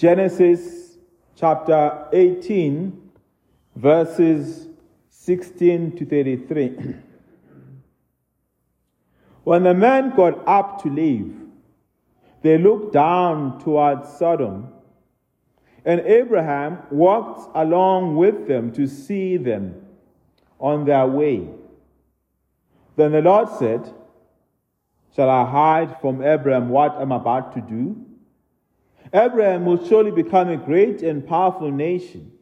Genesis chapter 18, verses 16 to 33. when the men got up to leave, they looked down towards Sodom, and Abraham walked along with them to see them on their way. Then the Lord said, Shall I hide from Abraham what I'm about to do? Abraham will surely become a great and powerful nation,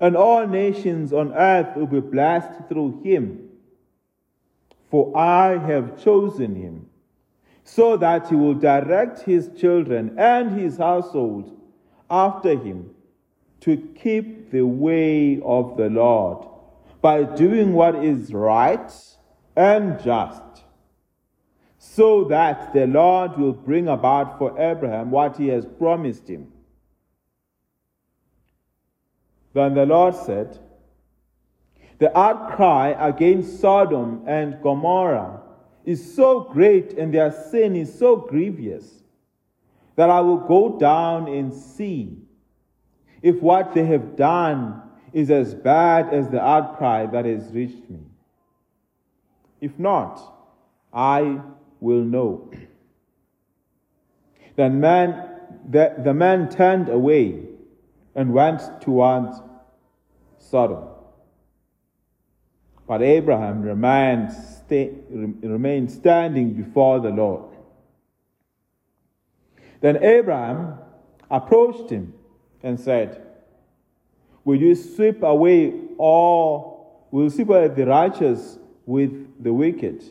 and all nations on earth will be blessed through him. For I have chosen him, so that he will direct his children and his household after him to keep the way of the Lord by doing what is right and just so that the Lord will bring about for Abraham what he has promised him. Then the Lord said, The outcry against Sodom and Gomorrah is so great and their sin is so grievous that I will go down and see if what they have done is as bad as the outcry that has reached me. If not, I will know. Then man, the, the man turned away and went towards Sodom. But Abraham remained, sta- remained standing before the Lord. Then Abraham approached him and said, Will you sweep away all, will sweep away the righteous with the wicked?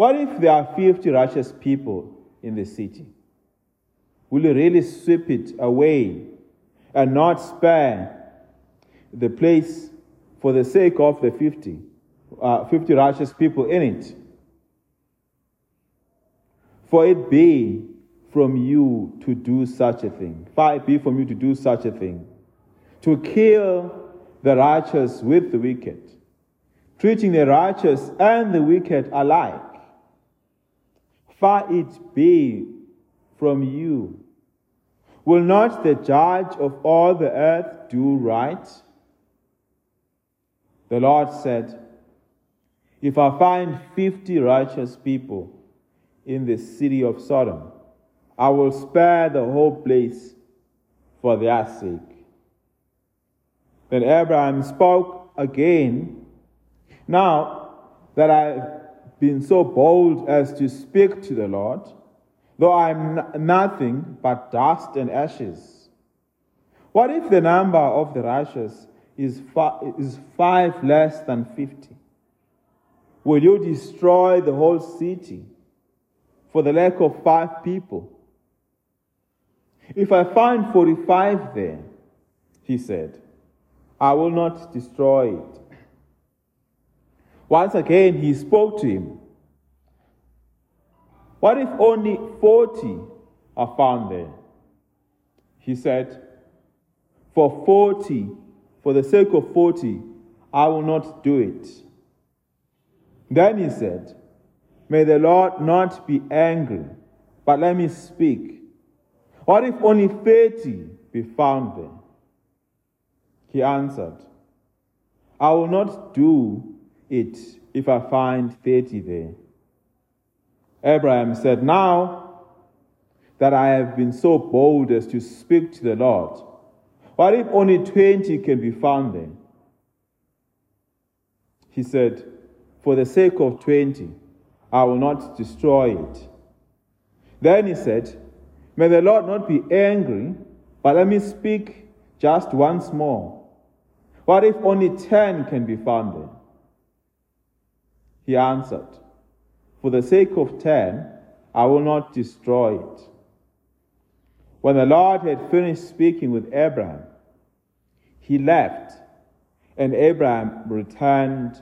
What if there are 50 righteous people in the city? Will you really sweep it away and not spare the place for the sake of the 50, uh, 50 righteous people in it? For it be from you to do such a thing. Far it be from you to do such a thing. To kill the righteous with the wicked, treating the righteous and the wicked alike far it be from you. Will not the judge of all the earth do right? The Lord said, If I find fifty righteous people in the city of Sodom, I will spare the whole place for their sake. Then Abraham spoke again. Now that I been so bold as to speak to the Lord, though I'm nothing but dust and ashes? What if the number of the righteous is, is five less than fifty? Will you destroy the whole city for the lack of five people? If I find 45 there, he said, I will not destroy it. Once again, he spoke to him. What if only 40 are found there? He said, For 40, for the sake of 40, I will not do it. Then he said, May the Lord not be angry, but let me speak. What if only 30 be found there? He answered, I will not do it if I find 30 there. Abraham said, Now that I have been so bold as to speak to the Lord, what if only 20 can be found there? He said, For the sake of 20, I will not destroy it. Then he said, May the Lord not be angry, but let me speak just once more. What if only 10 can be found there? He answered, For the sake of ten, I will not destroy it. When the Lord had finished speaking with Abraham, he left, and Abraham returned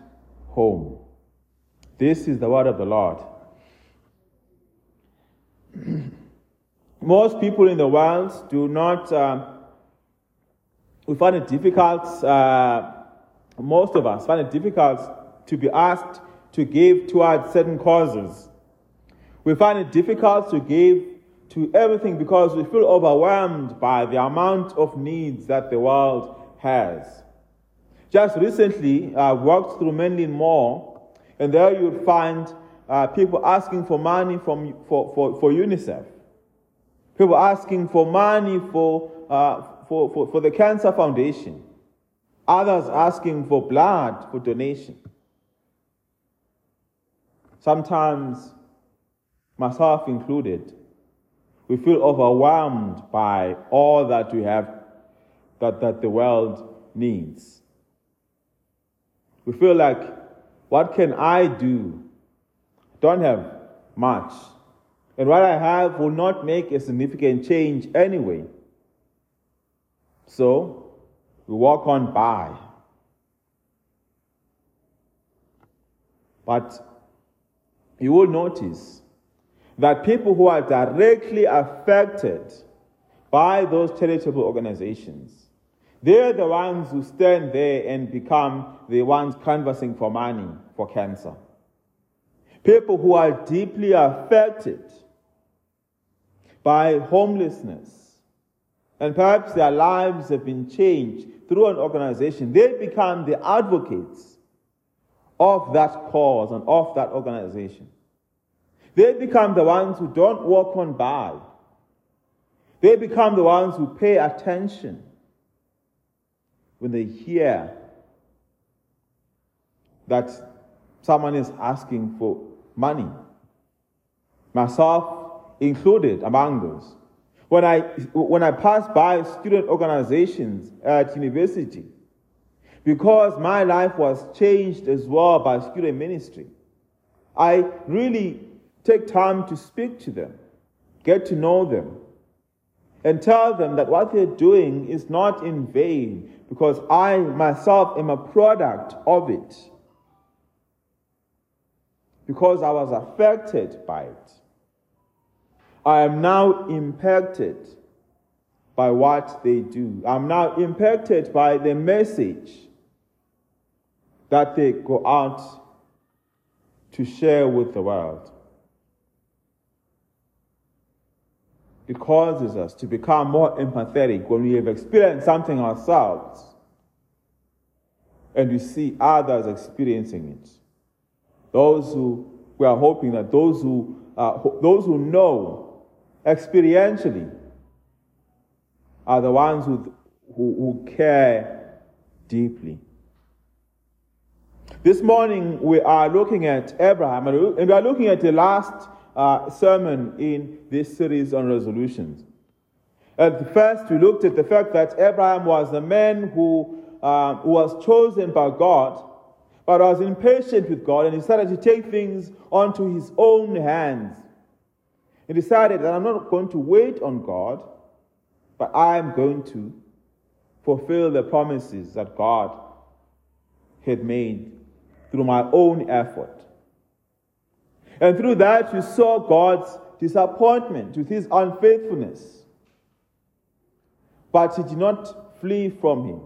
home. This is the word of the Lord. Most people in the world do not, uh, we find it difficult, uh, most of us find it difficult to be asked to give towards certain causes. We find it difficult to give to everything because we feel overwhelmed by the amount of needs that the world has. Just recently, I walked through Menlyn Mall, and there you'll find uh, people asking for money from, for, for, for UNICEF, people asking for money for, uh, for, for, for the Cancer Foundation, others asking for blood for donation. Sometimes, myself included, we feel overwhelmed by all that we have, that, that the world needs. We feel like, what can I do? Don't have much. And what I have will not make a significant change anyway. So, we walk on by. But you will notice that people who are directly affected by those charitable organizations, they're the ones who stand there and become the ones canvassing for money for cancer. People who are deeply affected by homelessness, and perhaps their lives have been changed through an organization, they become the advocates of that cause and of that organization. They become the ones who don't walk on by. They become the ones who pay attention when they hear that someone is asking for money. Myself included among those. When I, when I pass by student organizations at university, because my life was changed as well by student ministry, I really take time to speak to them, get to know them, and tell them that what they're doing is not in vain because I myself am a product of it. Because I was affected by it. I am now impacted by what they do. I'm now impacted by the message that they go out to share with the world. It causes us to become more empathetic when we have experienced something ourselves and we see others experiencing it. Those who, we are hoping that those who, uh, those who know experientially are the ones who, who, who care deeply. This morning we are looking at Abraham and we are looking at the last uh, sermon in this series on resolutions. At first, we looked at the fact that Abraham was a man who, uh, who was chosen by God, but was impatient with God and started to take things onto his own hands. He decided that I'm not going to wait on God, but I'm going to fulfill the promises that God had made through my own effort. And through that, you saw God's disappointment with his unfaithfulness. But he did not flee from him,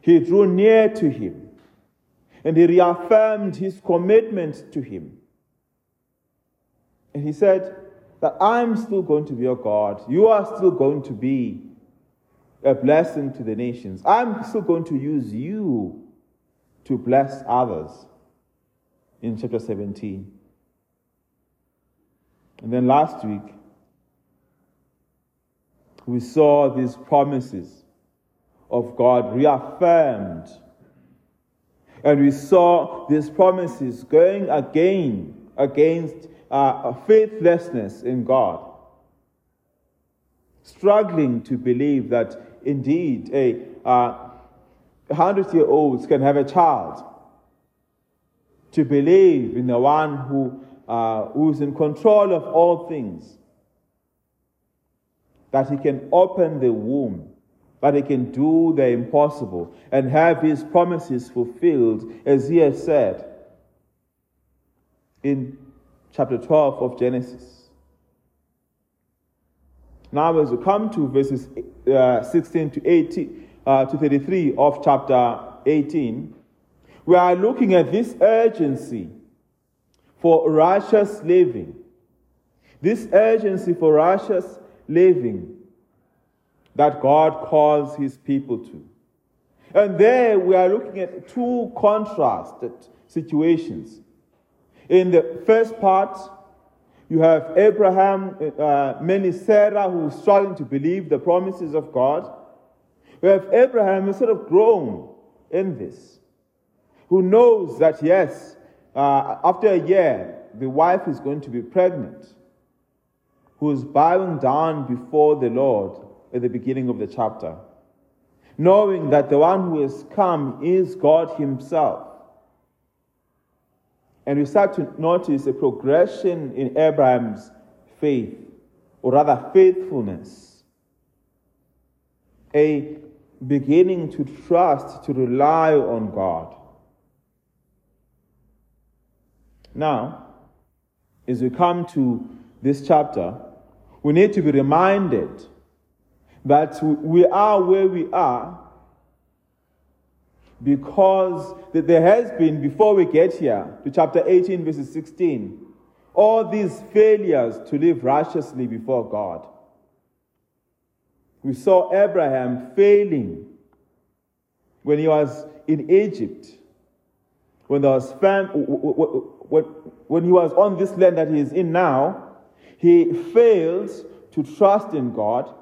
he drew near to him, and he reaffirmed his commitment to him. And he said that I'm still going to be your God. You are still going to be a blessing to the nations. I'm still going to use you to bless others. In chapter 17. And then last week, we saw these promises of God reaffirmed. And we saw these promises going again against uh, faithlessness in God. Struggling to believe that indeed a uh, hundred year olds can have a child. To believe in the one who uh, who's in control of all things, that he can open the womb, that he can do the impossible and have his promises fulfilled, as he has said in chapter 12 of Genesis. Now, as we come to verses uh, 16 to 18 uh, to 33 of chapter 18, we are looking at this urgency for righteous living, this urgency for righteous living that God calls his people to. And there we are looking at two contrasted situations. In the first part, you have Abraham, uh, many Sarah who is struggling to believe the promises of God. We have Abraham who sort of grown in this, who knows that yes, uh, after a year, the wife is going to be pregnant, who is bowing down before the Lord at the beginning of the chapter, knowing that the one who has come is God Himself. And we start to notice a progression in Abraham's faith, or rather faithfulness. A beginning to trust, to rely on God. Now, as we come to this chapter, we need to be reminded that we are where we are because there has been, before we get here to chapter 18, verses 16, all these failures to live righteously before God. We saw Abraham failing when he was in Egypt, when there was fam- when he was on this land that he is in now, he failed to trust in God.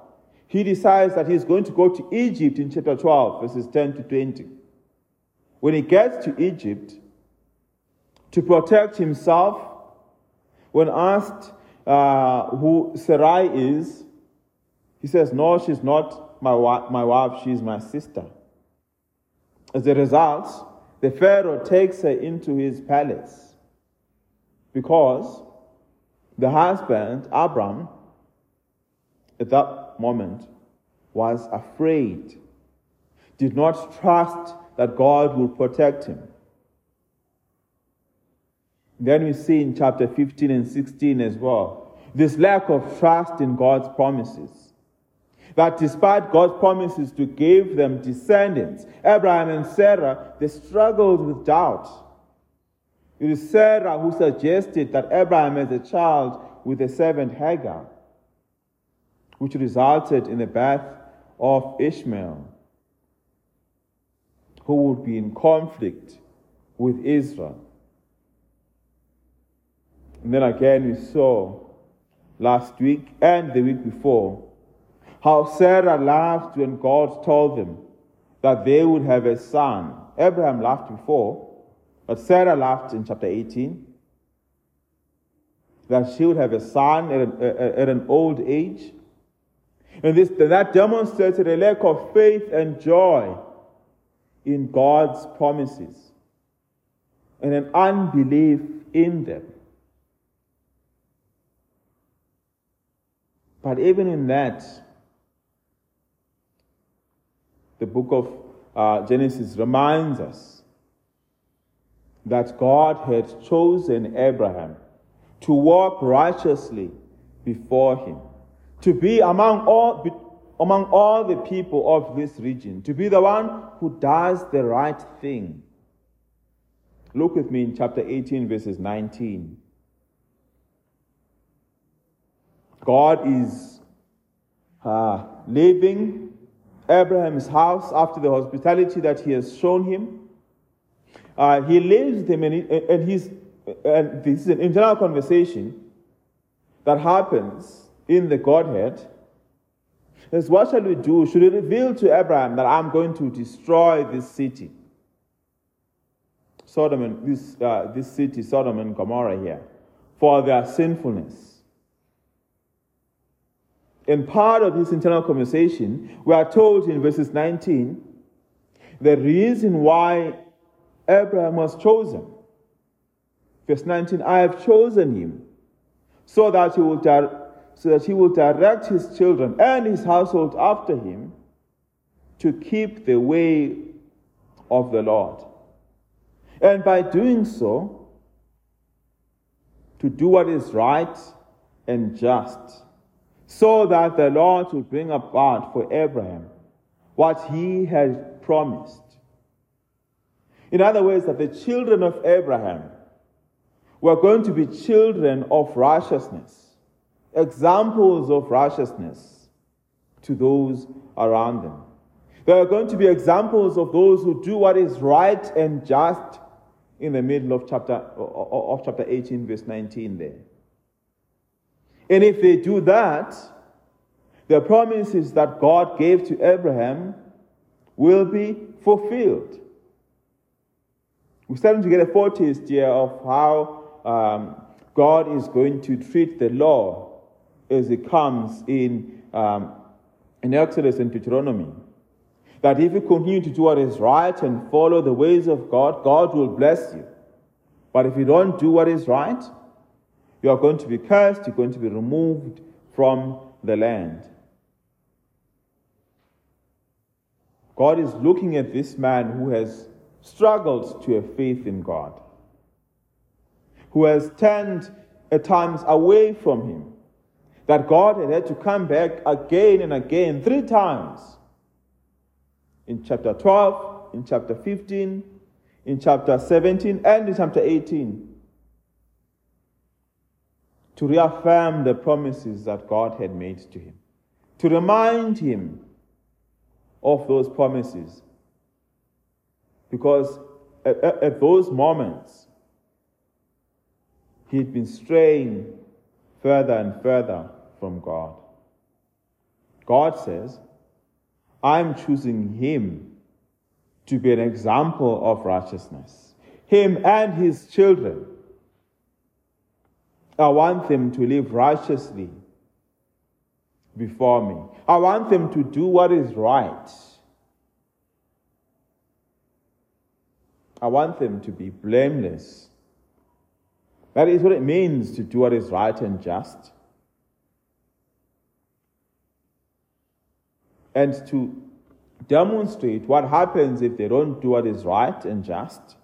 He decides that he's going to go to Egypt in chapter 12, verses 10 to 20. When he gets to Egypt, to protect himself, when asked uh, who Sarai is, he says, No, she's not my, wa- my wife, she's my sister. As a result, the Pharaoh takes her into his palace because the husband, Abram, at that moment was afraid, did not trust that God will protect him. Then we see in chapter 15 and 16 as well this lack of trust in God's promises that despite God's promises to give them descendants, Abraham and Sarah, they struggled with doubt. It is Sarah who suggested that Abraham has a child with the servant Hagar, which resulted in the birth of Ishmael, who would be in conflict with Israel. And then again, we saw last week and the week before how Sarah laughed when God told them that they would have a son. Abraham laughed before, but Sarah laughed in chapter 18 that she would have a son at an, at an old age. And this, that demonstrated a lack of faith and joy in God's promises and an unbelief in them. But even in that, the book of uh, Genesis reminds us that God had chosen Abraham to walk righteously before him, to be among all, among all the people of this region, to be the one who does the right thing. Look with me in chapter 18, verses 19. God is uh, living Abraham's house after the hospitality that he has shown him. Uh, he leaves him, and, he, and he's and this is an internal conversation that happens in the Godhead. Is what shall we do? Should we reveal to Abraham that I'm going to destroy this city? Sodom and this, uh, this city, Sodom and Gomorrah here, for their sinfulness. In part of this internal conversation, we are told in verses 19 the reason why Abraham was chosen. Verse 19, I have chosen him so that he will, so that he will direct his children and his household after him to keep the way of the Lord. And by doing so, to do what is right and just so that the Lord would bring about for Abraham what he had promised. In other words, that the children of Abraham were going to be children of righteousness, examples of righteousness to those around them. There are going to be examples of those who do what is right and just in the middle of chapter, of chapter 18, verse 19 there. And if they do that, the promises that God gave to Abraham will be fulfilled. We're starting to get a foretaste here of how um, God is going to treat the law as it comes in, um, in Exodus and Deuteronomy that if you continue to do what is right and follow the ways of God, God will bless you. But if you don't do what is right, you are going to be cursed, you're going to be removed from the land. God is looking at this man who has struggled to have faith in God, who has turned at times away from Him, that God had had to come back again and again, three times in chapter 12, in chapter 15, in chapter 17, and in chapter 18 to reaffirm the promises that God had made to him, to remind him of those promises. Because at, at, those moments, he'd been straying further and further from God. God says, I'm choosing him to be an example of righteousness. Him and his children. I want them to live righteously before me. I want them to do what is right. I want them to be blameless. That is what it means to do what is right and just. and to demonstrate what happens if they don't do what is right and just.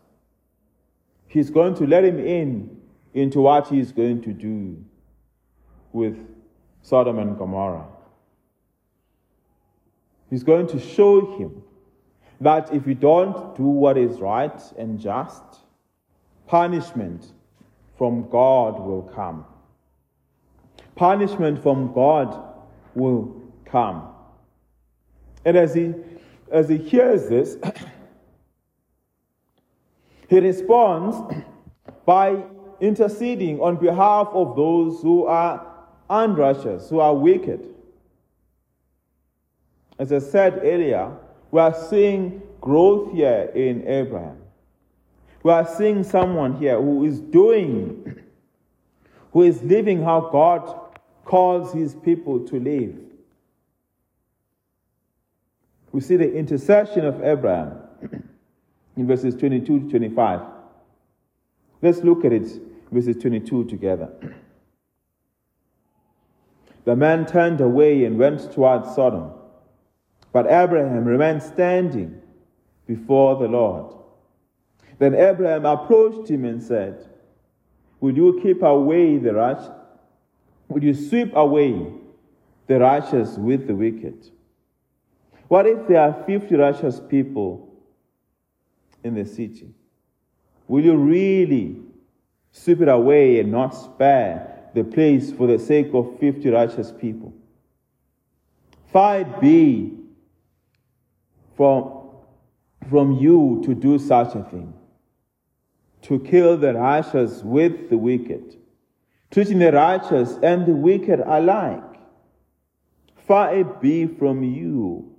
He's going to let him in into what he's going to do with Sodom and Gomorrah. He's going to show him that if you don't do what is right and just, punishment from God will come. Punishment from God will come. And as he, as he hears this, he responds by interceding on behalf of those who are unrighteous, who are wicked. As I said earlier, we are seeing growth here in Abraham. We are seeing someone here who is doing, who is living how God calls his people to live we see the intercession of Abraham in verses 22 to 25. Let's look at it, verses 22 together. The man turned away and went towards Sodom, but Abraham remained standing before the Lord. Then Abraham approached him and said, Will you keep away the righteous? Will you sweep away the righteous with the wicked? What if there are 50 righteous people in the city? Will you really sweep it away and not spare the place for the sake of 50 righteous people? Far be from, from you to do such a thing, to kill the righteous with the wicked, treating the righteous and the wicked alike. Far it be from you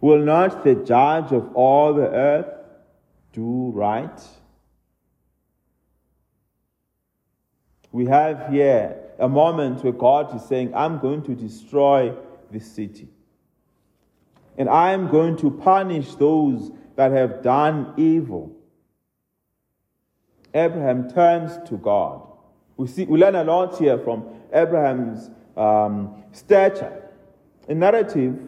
Will not the judge of all the earth do right? We have here a moment where God is saying, I'm going to destroy this city. And I am going to punish those that have done evil. Abraham turns to God. We, see, we learn a lot here from Abraham's um, stature. A narrative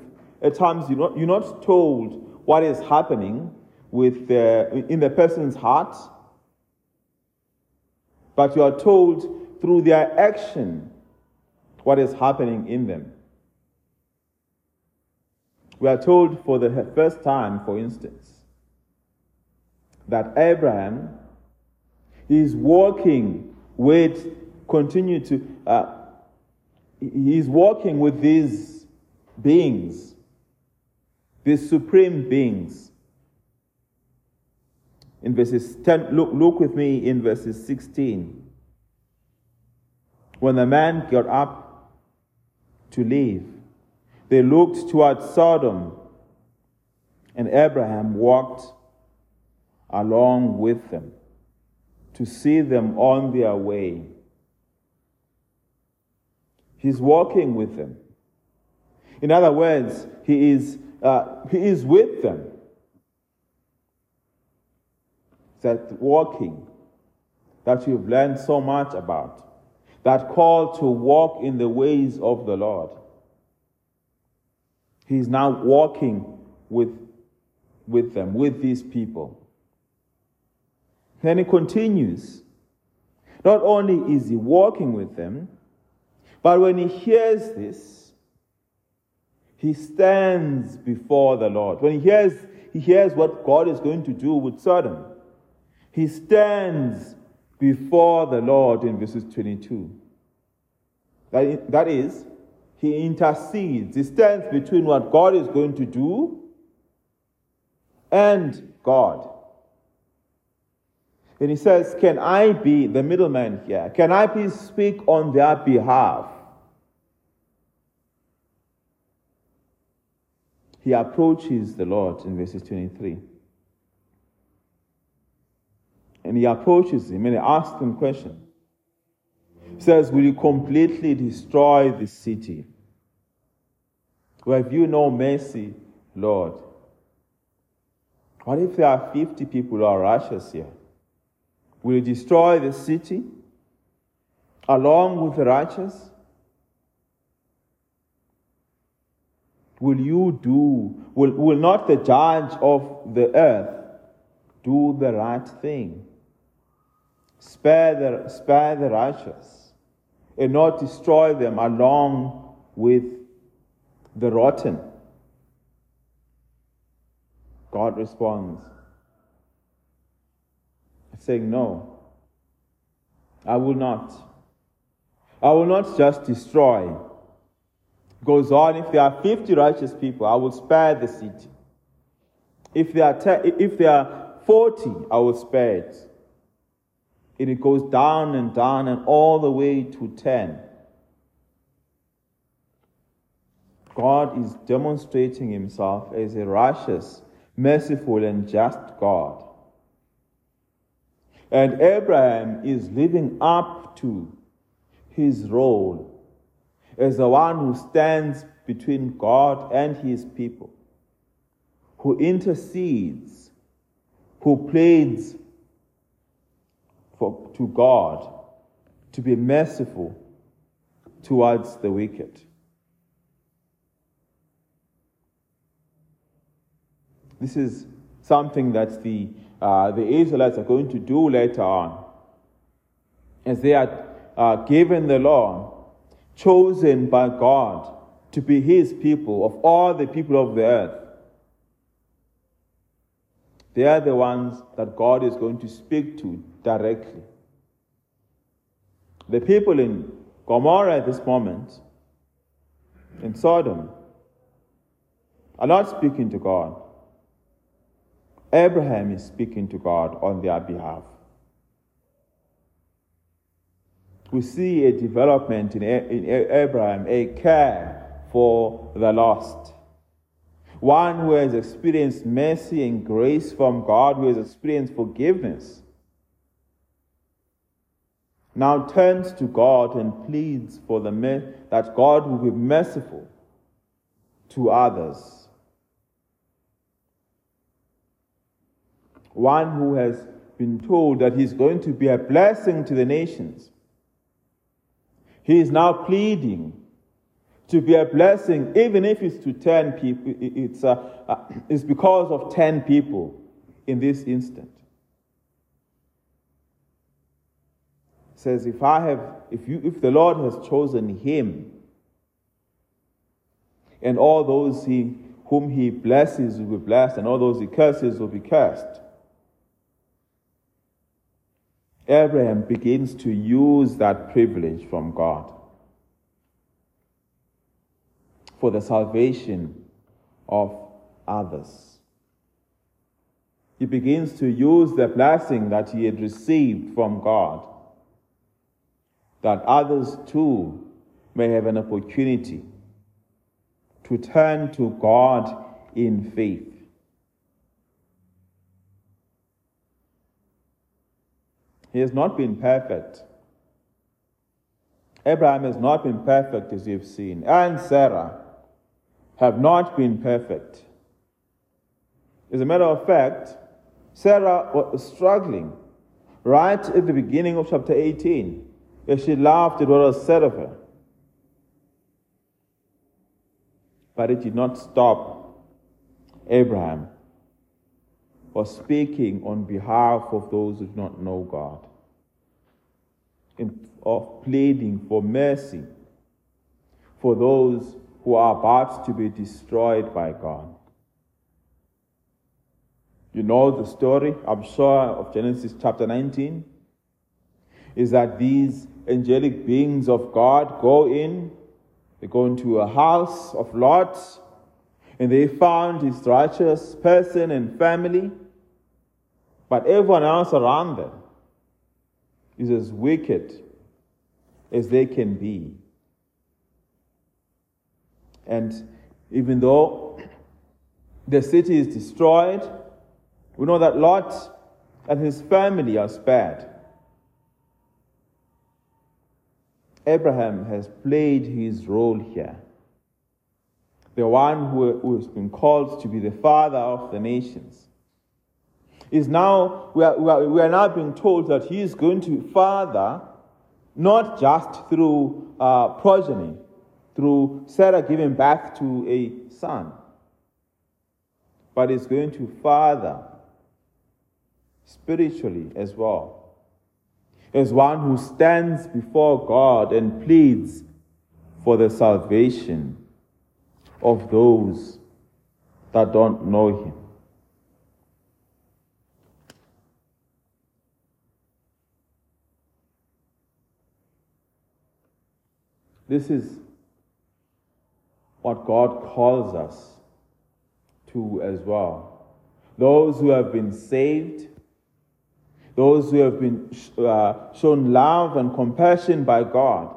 at times you're not, you're not told what is happening with the, in the person's heart, but you are told through their action what is happening in them. We are told for the first time, for instance, that Abraham is walking with, continue to, uh, he's walking with these beings, these supreme beings. In verses 10, look, look with me in verses 16. When the man got up to leave, they looked toward Sodom, and Abraham walked along with them to see them on their way. He's walking with them. In other words, he is, uh, he is with them. That walking that you've learned so much about, that call to walk in the ways of the Lord. He's now walking with, with them, with these people. Then he continues. Not only is he walking with them, but when he hears this, he stands before the Lord. When he hears, he hears what God is going to do with Sodom, he stands before the Lord in verses 22. That, that is, he intercedes. He stands between what God is going to do and God. And he says, Can I be the middleman here? Can I please speak on their behalf? He approaches the Lord in verses 23. And he approaches him and he asks him question. He says, Will you completely destroy the city? Well, have you no mercy, Lord? What if there are 50 people who are righteous here? will you destroy the city along with the righteous? Will you do, will, will not the judge of the earth do the right thing? Spare the, spare the righteous and not destroy them along with the rotten. God responds, saying, No, I will not. I will not just destroy. Goes on, if there are 50 righteous people, I will spare the city. If there are, te- if there are 40, I will spare it. And it goes down and down and all the way to 10. God is demonstrating himself as a righteous, merciful, and just God. And Abraham is living up to his role as the one who stands between God and his people, who intercedes, who pleads for, to God to be merciful towards the wicked. This is something that the uh, the Israelites are going to do later on. As they are uh, given the law, chosen by God to be his people, of all the people of the earth. They are the ones that God is going to speak to directly. The people in Gomorrah at this moment, in Sodom, are not speaking to God. Abraham is speaking to God on their behalf. We see a development in, Abraham, a care for the lost. One who has experienced mercy and grace from God, who has experienced forgiveness, now turns to God and pleads for the that God will be merciful to others one who has been told that he's going to be a blessing to the nations. He is now pleading to be a blessing, even if it's to 10 people, it's, uh, uh, it's because of 10 people in this instant. says, if I have, if you, if the Lord has chosen him, and all those he, whom he blesses will be blessed, and all those he curses will be cursed. Abraham begins to use that privilege from God. For the salvation of others. He begins to use the blessing that he had received from God, that others too may have an opportunity to turn to God in faith. He has not been perfect. Abraham has not been perfect, as you've seen, and Sarah have not been perfect. As a matter of fact, Sarah was struggling right at the beginning of chapter 18 as she laughed at what was said of her. But it did not stop Abraham for speaking on behalf of those who do not know God, and of pleading for mercy for those who are about to be destroyed by God. You know the story, I'm sure, of Genesis chapter 19, is that these angelic beings of God go in, they go into a house of Lot, and they found his righteous person and family, but everyone else around them is as wicked as they can be. And even though the city is destroyed, we know that Lot and his family are spared. Abraham has played his role here. The one who has been called to be the father of the nations is now, we are, we are, we are now being told that he is going to father not just through uh, progeny, through Sarah giving birth to a son, but is going to father spiritually as well, as one who stands before God and pleads for the salvation of those that don't know Him. This is what God calls us to as well. Those who have been saved those who have been uh, shown love and compassion by God,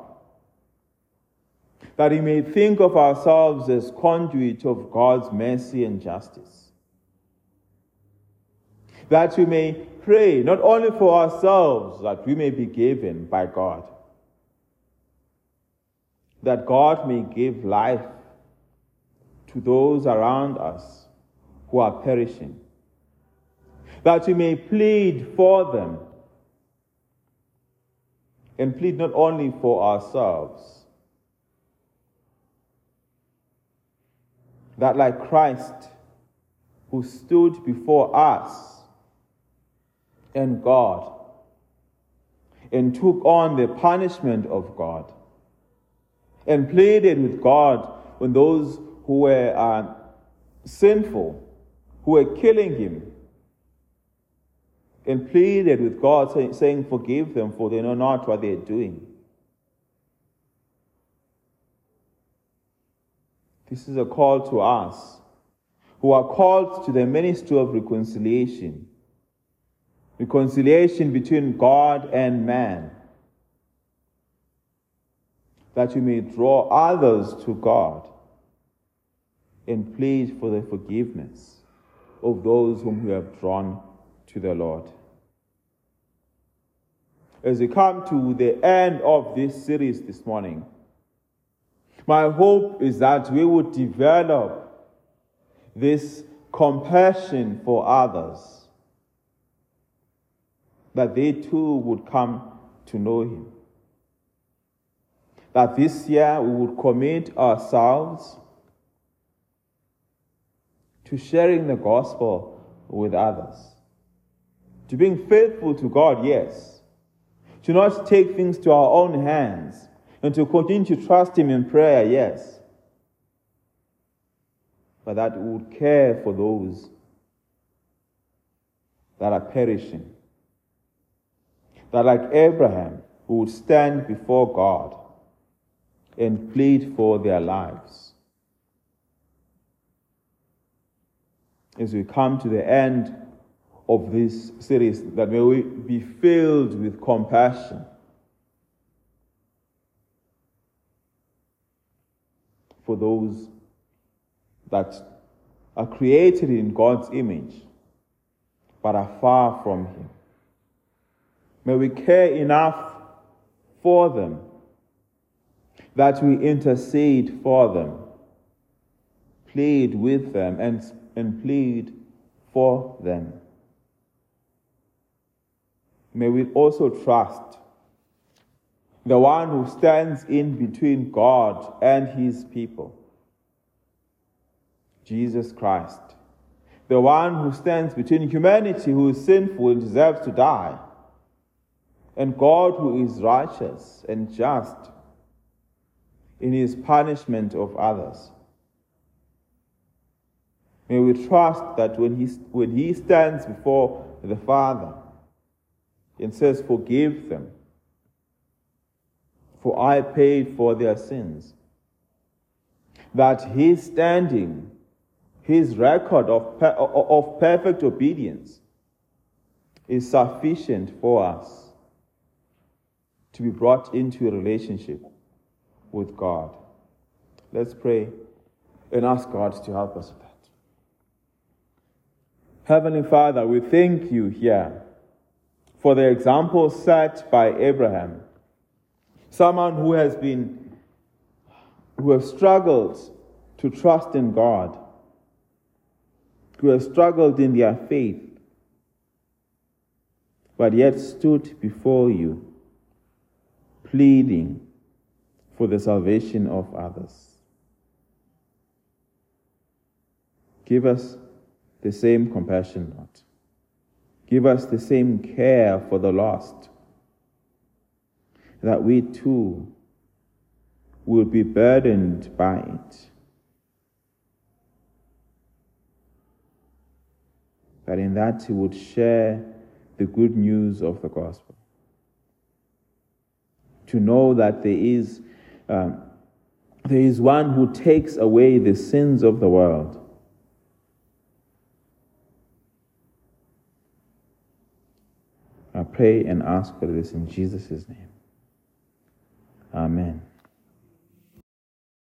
that we may think of ourselves as conduit of God's mercy and justice. That we may pray not only for ourselves, that we may be given by God, that God may give life to those around us who are perishing that we may plead for them. And plead not only for ourselves, that like Christ, who stood before us and God, and took on the punishment of God, and pleaded with God when those who were uh, sinful, who were killing him, and pleaded with God, saying, Forgive them, for they know not what they are doing. This is a call to us who are called to the ministry of reconciliation. Reconciliation between God and man. That you may draw others to God and plead for the forgiveness of those whom you have drawn to the Lord. As we come to the end of this series this morning, my hope is that we would develop this compassion for others, that they too would come to know Him. That this year we would commit ourselves to sharing the gospel with others to being faithful to God, yes. To not take things to our own hands and to continue to trust Him in prayer, yes. But that we would care for those that are perishing. That, like Abraham, we would stand before God and plead for their lives as we come to the end of this series, that may we be filled with compassion for those that are created in God's image but are far from Him. May we care enough for them that we intercede for them, plead with them, and, and plead for them. May we also trust the one who stands in between God and his people, Jesus Christ, the one who stands between humanity who is sinful and deserves to die, and God who is righteous and just in his punishment of others. May we trust that when he, when he stands before the Father and says, Forgive them, for I paid for their sins, that his standing, his record of, of perfect obedience is sufficient for us to be brought into a relationship with God. Let's pray and ask God to help us with that. Heavenly Father, we thank you here for the example set by Abraham, someone who has been, who has struggled to trust in God, who has struggled in their faith, but yet stood before you, pleading for the salvation of others. Give us the same compassion, Lord. Give us the same care for the lost, that we too will be burdened by it. That in that we would share the good news of the gospel. To know that there is um, there is one who takes away the sins of the world. I pray and ask for this in Jesus' name. Amen.